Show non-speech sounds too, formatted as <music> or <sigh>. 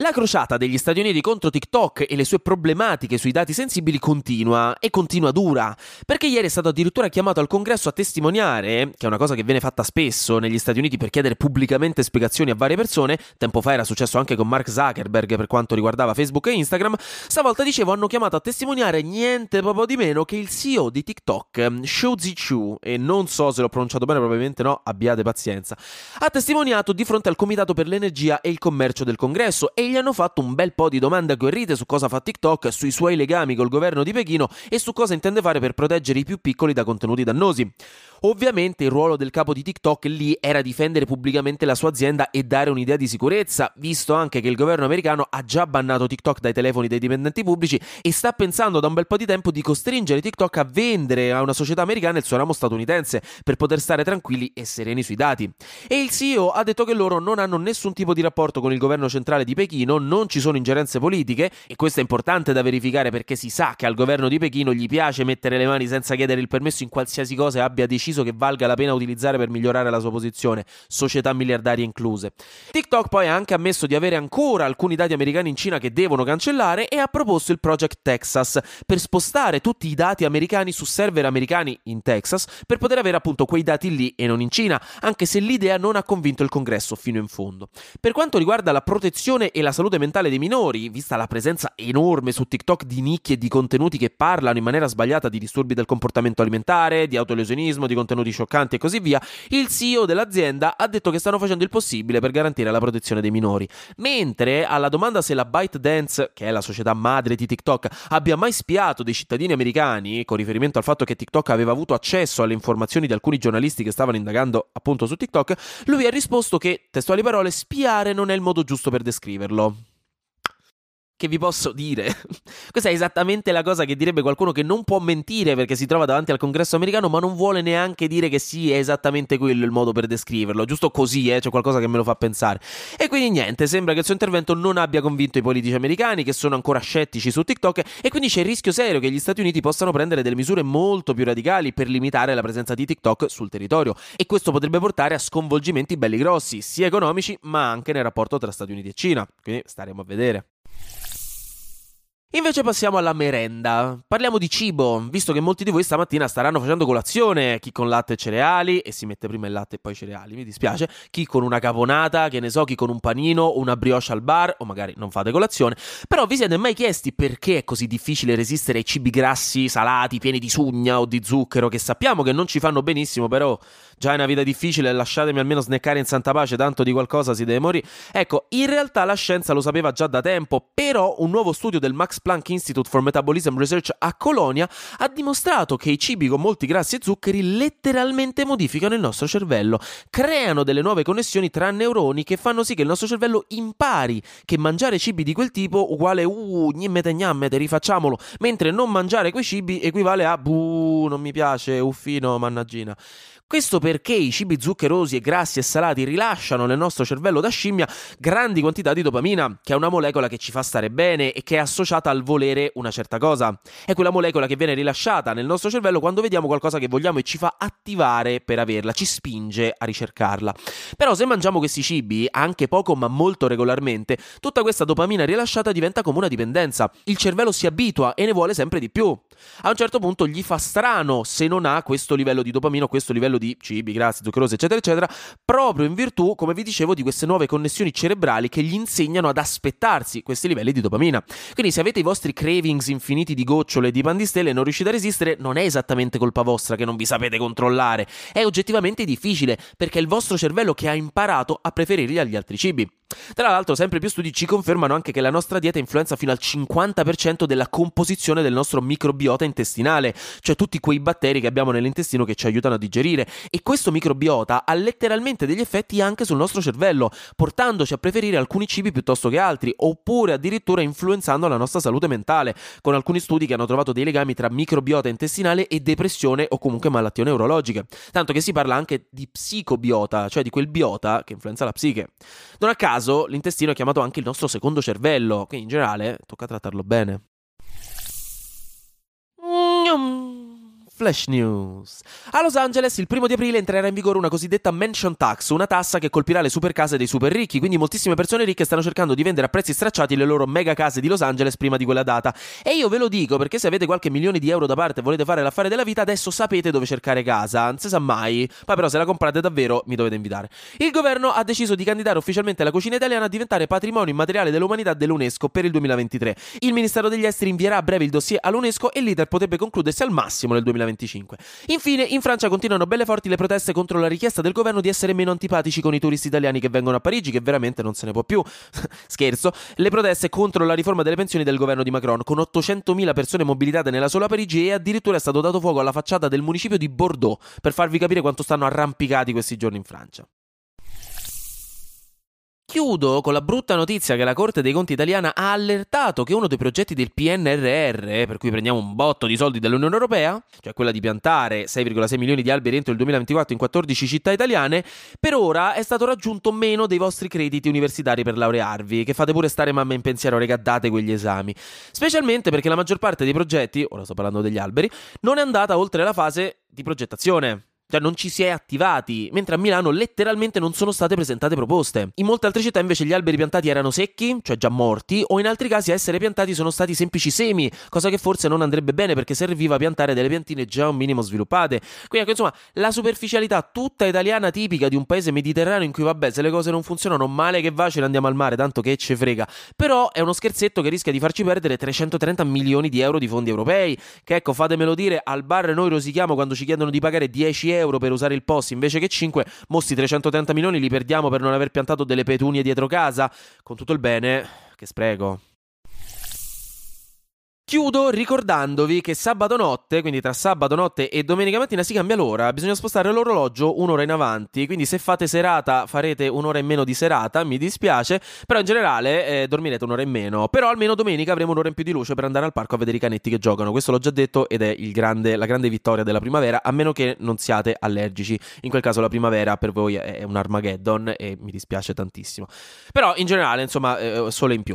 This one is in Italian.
La crociata degli Stati Uniti contro TikTok e le sue problematiche sui dati sensibili continua e continua dura, perché ieri è stato addirittura chiamato al congresso a testimoniare, che è una cosa che viene fatta spesso negli Stati Uniti per chiedere pubblicamente spiegazioni a varie persone, tempo fa era successo anche con Mark Zuckerberg per quanto riguardava Facebook e Instagram, stavolta dicevo hanno chiamato a testimoniare niente proprio di meno che il CEO di TikTok, Shou Zichu, e non so se l'ho pronunciato bene, probabilmente no, abbiate pazienza, ha testimoniato di fronte al Comitato per l'Energia e il Commercio del Congresso e gli hanno fatto un bel po' di domande agguerrite su cosa fa TikTok, sui suoi legami col governo di Pechino e su cosa intende fare per proteggere i più piccoli da contenuti dannosi. Ovviamente il ruolo del capo di TikTok lì era difendere pubblicamente la sua azienda e dare un'idea di sicurezza, visto anche che il governo americano ha già bannato TikTok dai telefoni dei dipendenti pubblici e sta pensando da un bel po' di tempo di costringere TikTok a vendere a una società americana il suo ramo statunitense per poter stare tranquilli e sereni sui dati. E il CEO ha detto che loro non hanno nessun tipo di rapporto con il governo centrale di Pechino, non ci sono ingerenze politiche e questo è importante da verificare perché si sa che al governo di Pechino gli piace mettere le mani senza chiedere il permesso in qualsiasi cosa abbia deciso deciso che valga la pena utilizzare per migliorare la sua posizione, società miliardarie incluse. TikTok poi ha anche ammesso di avere ancora alcuni dati americani in Cina che devono cancellare e ha proposto il Project Texas per spostare tutti i dati americani su server americani in Texas per poter avere appunto quei dati lì e non in Cina, anche se l'idea non ha convinto il congresso fino in fondo. Per quanto riguarda la protezione e la salute mentale dei minori, vista la presenza enorme su TikTok di nicchie e di contenuti che parlano in maniera sbagliata di disturbi del comportamento alimentare, di autolesionismo, di contenuti scioccanti e così via, il CEO dell'azienda ha detto che stanno facendo il possibile per garantire la protezione dei minori. Mentre alla domanda se la ByteDance, che è la società madre di TikTok, abbia mai spiato dei cittadini americani, con riferimento al fatto che TikTok aveva avuto accesso alle informazioni di alcuni giornalisti che stavano indagando appunto su TikTok, lui ha risposto che, testuali parole, spiare non è il modo giusto per descriverlo che vi posso dire? <laughs> Questa è esattamente la cosa che direbbe qualcuno che non può mentire perché si trova davanti al congresso americano, ma non vuole neanche dire che sì, è esattamente quello il modo per descriverlo. Giusto così, eh, c'è qualcosa che me lo fa pensare. E quindi niente, sembra che il suo intervento non abbia convinto i politici americani, che sono ancora scettici su TikTok, e quindi c'è il rischio serio che gli Stati Uniti possano prendere delle misure molto più radicali per limitare la presenza di TikTok sul territorio. E questo potrebbe portare a sconvolgimenti belli grossi, sia economici, ma anche nel rapporto tra Stati Uniti e Cina. Quindi staremo a vedere. Invece passiamo alla merenda. Parliamo di cibo, visto che molti di voi stamattina staranno facendo colazione, chi con latte e cereali, e si mette prima il latte e poi i cereali, mi dispiace, chi con una caponata, che ne so, chi con un panino, una brioche al bar, o magari non fate colazione. Però vi siete mai chiesti perché è così difficile resistere ai cibi grassi, salati, pieni di sugna o di zucchero, che sappiamo che non ci fanno benissimo, però già è una vita difficile, lasciatemi almeno snaccare in santa pace, tanto di qualcosa si deve morire. Ecco, in realtà la scienza lo sapeva già da tempo, però un nuovo studio del Max Planck Institute for Metabolism Research a Colonia ha dimostrato che i cibi con molti grassi e zuccheri letteralmente modificano il nostro cervello, creano delle nuove connessioni tra neuroni che fanno sì che il nostro cervello impari che mangiare cibi di quel tipo uguale uh, gnimmete gnammete, rifacciamolo, mentre non mangiare quei cibi equivale a buh, non mi piace, uffino, mannaggina. Questo perché i cibi zuccherosi e grassi e salati rilasciano nel nostro cervello da scimmia grandi quantità di dopamina, che è una molecola che ci fa stare bene e che è associata al volere una certa cosa. È quella molecola che viene rilasciata nel nostro cervello quando vediamo qualcosa che vogliamo e ci fa attivare per averla, ci spinge a ricercarla. Però se mangiamo questi cibi, anche poco ma molto regolarmente, tutta questa dopamina rilasciata diventa come una dipendenza. Il cervello si abitua e ne vuole sempre di più. A un certo punto gli fa strano se non ha questo livello di dopamina questo livello di cibi, grassi, zuccherosi, eccetera, eccetera, proprio in virtù, come vi dicevo, di queste nuove connessioni cerebrali che gli insegnano ad aspettarsi questi livelli di dopamina. Quindi se avete i vostri cravings infiniti di gocciole e di pandistelle e non riuscite a resistere, non è esattamente colpa vostra che non vi sapete controllare, è oggettivamente difficile perché è il vostro cervello che ha imparato a preferirli agli altri cibi. Tra l'altro, sempre più studi ci confermano anche che la nostra dieta influenza fino al 50% della composizione del nostro microbiota intestinale, cioè tutti quei batteri che abbiamo nell'intestino che ci aiutano a digerire. E questo microbiota ha letteralmente degli effetti anche sul nostro cervello, portandoci a preferire alcuni cibi piuttosto che altri, oppure addirittura influenzando la nostra salute mentale, con alcuni studi che hanno trovato dei legami tra microbiota intestinale e depressione o comunque malattie neurologiche. Tanto che si parla anche di psicobiota, cioè di quel biota che influenza la psiche. Non a caso, l'intestino è chiamato anche il nostro secondo cervello, quindi in generale tocca trattarlo bene. Flash News. A Los Angeles il primo di aprile entrerà in vigore una cosiddetta mansion tax, una tassa che colpirà le super case dei super ricchi, quindi moltissime persone ricche stanno cercando di vendere a prezzi stracciati le loro mega case di Los Angeles prima di quella data. E io ve lo dico perché se avete qualche milione di euro da parte e volete fare l'affare della vita, adesso sapete dove cercare casa, non si sa mai. Poi però se la comprate davvero mi dovete invitare. Il governo ha deciso di candidare ufficialmente la cucina italiana a diventare patrimonio immateriale dell'umanità dell'UNESCO per il 2023. Il Ministero degli Esteri invierà a breve il dossier all'UNESCO e l'iter potrebbe concludersi al massimo nel 2023. 2025. Infine, in Francia continuano belle forti le proteste contro la richiesta del governo di essere meno antipatici con i turisti italiani che vengono a Parigi, che veramente non se ne può più. <laughs> Scherzo, le proteste contro la riforma delle pensioni del governo di Macron, con 800.000 persone mobilitate nella sola Parigi e addirittura è stato dato fuoco alla facciata del municipio di Bordeaux, per farvi capire quanto stanno arrampicati questi giorni in Francia. Chiudo con la brutta notizia che la Corte dei Conti italiana ha allertato che uno dei progetti del PNRR, per cui prendiamo un botto di soldi dall'Unione Europea, cioè quella di piantare 6,6 milioni di alberi entro il 2024 in 14 città italiane, per ora è stato raggiunto meno dei vostri crediti universitari per laurearvi, che fate pure stare mamma in pensiero, regaddate quegli esami. Specialmente perché la maggior parte dei progetti, ora sto parlando degli alberi, non è andata oltre la fase di progettazione. Cioè non ci si è attivati, mentre a Milano letteralmente non sono state presentate proposte. In molte altre città invece gli alberi piantati erano secchi, cioè già morti, o in altri casi a essere piantati sono stati semplici semi, cosa che forse non andrebbe bene perché serviva piantare delle piantine già un minimo sviluppate. Quindi ecco, insomma, la superficialità tutta italiana tipica di un paese mediterraneo in cui vabbè, se le cose non funzionano male che va, ce ne andiamo al mare, tanto che ce frega. Però è uno scherzetto che rischia di farci perdere 330 milioni di euro di fondi europei, che ecco, fatemelo dire, al bar noi rosichiamo quando ci chiedono di pagare 10 euro euro per usare il post invece che 5, mossi 330 milioni li perdiamo per non aver piantato delle petunie dietro casa. Con tutto il bene, che spreco. Chiudo ricordandovi che sabato notte, quindi tra sabato notte e domenica mattina si cambia l'ora, bisogna spostare l'orologio un'ora in avanti, quindi se fate serata farete un'ora in meno di serata, mi dispiace, però in generale eh, dormirete un'ora in meno, però almeno domenica avremo un'ora in più di luce per andare al parco a vedere i canetti che giocano, questo l'ho già detto ed è grande, la grande vittoria della primavera, a meno che non siate allergici, in quel caso la primavera per voi è un Armageddon e mi dispiace tantissimo, però in generale insomma eh, sole in più.